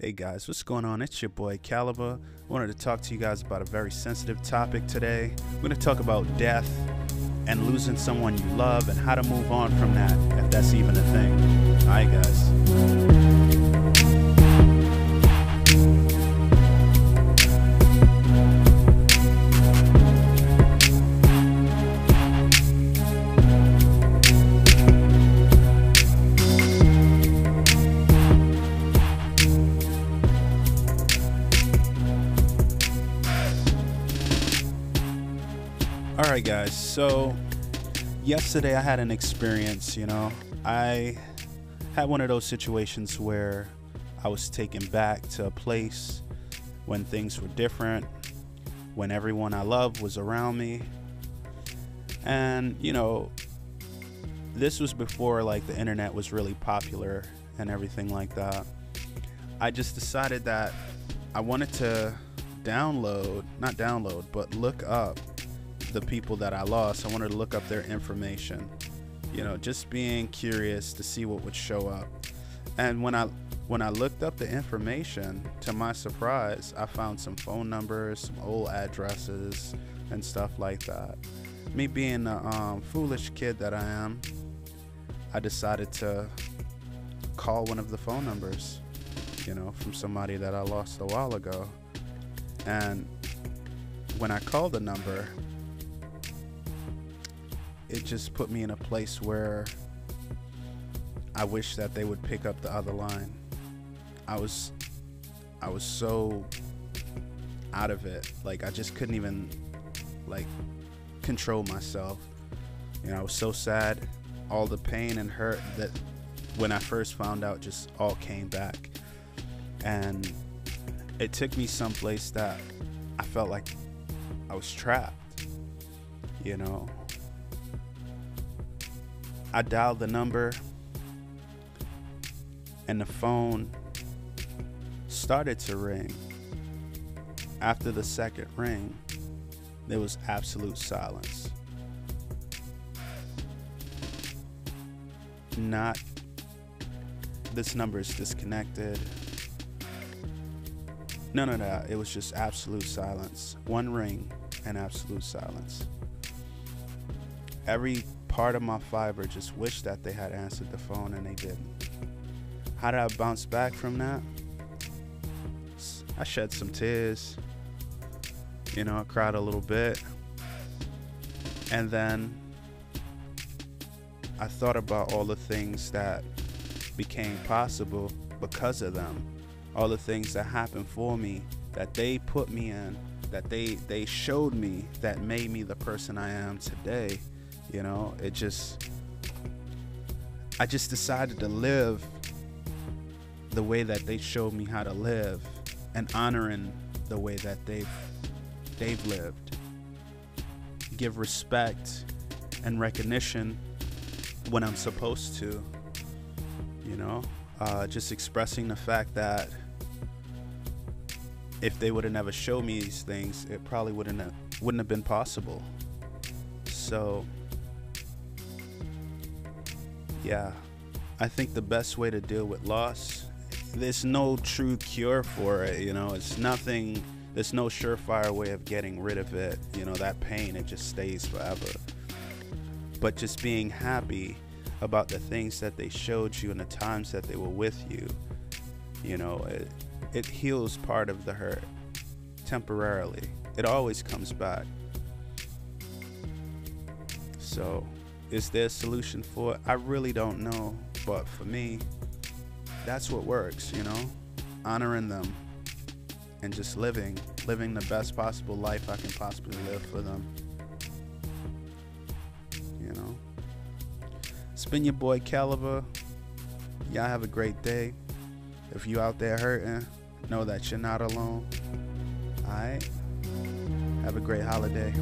Hey guys, what's going on? It's your boy Caliber. I wanted to talk to you guys about a very sensitive topic today. We're going to talk about death and losing someone you love and how to move on from that, if that's even a thing. Alright, guys. All right, guys. So, yesterday I had an experience, you know. I had one of those situations where I was taken back to a place when things were different, when everyone I loved was around me. And, you know, this was before like the internet was really popular and everything like that. I just decided that I wanted to download, not download, but look up the people that I lost. I wanted to look up their information. You know, just being curious to see what would show up. And when I when I looked up the information, to my surprise, I found some phone numbers, some old addresses, and stuff like that. Me being the um, foolish kid that I am, I decided to call one of the phone numbers, you know, from somebody that I lost a while ago. And when I called the number, it just put me in a place where I wish that they would pick up the other line. I was I was so out of it. Like I just couldn't even like control myself. You know, I was so sad. All the pain and hurt that when I first found out just all came back. And it took me someplace that I felt like I was trapped. You know, I dialed the number and the phone started to ring. After the second ring, there was absolute silence. Not, this number is disconnected. None of that. It was just absolute silence. One ring and absolute silence. Every part of my fiber just wished that they had answered the phone and they didn't. How did I bounce back from that? I shed some tears. You know, I cried a little bit. And then I thought about all the things that became possible because of them. All the things that happened for me that they put me in, that they they showed me that made me the person I am today. You know, it just I just decided to live the way that they showed me how to live and honoring the way that they've they've lived. Give respect and recognition when I'm supposed to. You know, uh, just expressing the fact that if they would have never showed me these things, it probably wouldn't have, wouldn't have been possible. So yeah, I think the best way to deal with loss, there's no true cure for it. You know, it's nothing. There's no surefire way of getting rid of it. You know, that pain it just stays forever. But just being happy about the things that they showed you and the times that they were with you, you know, it, it heals part of the hurt temporarily. It always comes back. So is there a solution for it? I really don't know. But for me, that's what works, you know? Honoring them and just living, living the best possible life I can possibly live for them. You know? It's been your boy Caliber. Y'all have a great day. If you out there hurting, know that you're not alone. Alright? Have a great holiday.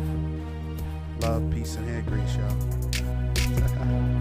Love, peace, and hair grease, y'all. Amen.